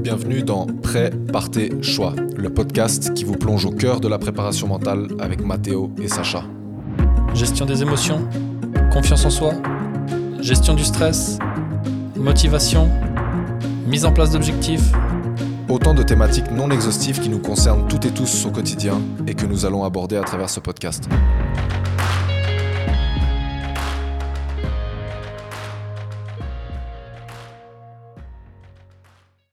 Bienvenue dans Prêt, Partez, Choix, le podcast qui vous plonge au cœur de la préparation mentale avec Mathéo et Sacha. Gestion des émotions, confiance en soi, gestion du stress, motivation, mise en place d'objectifs. Autant de thématiques non exhaustives qui nous concernent toutes et tous au quotidien et que nous allons aborder à travers ce podcast.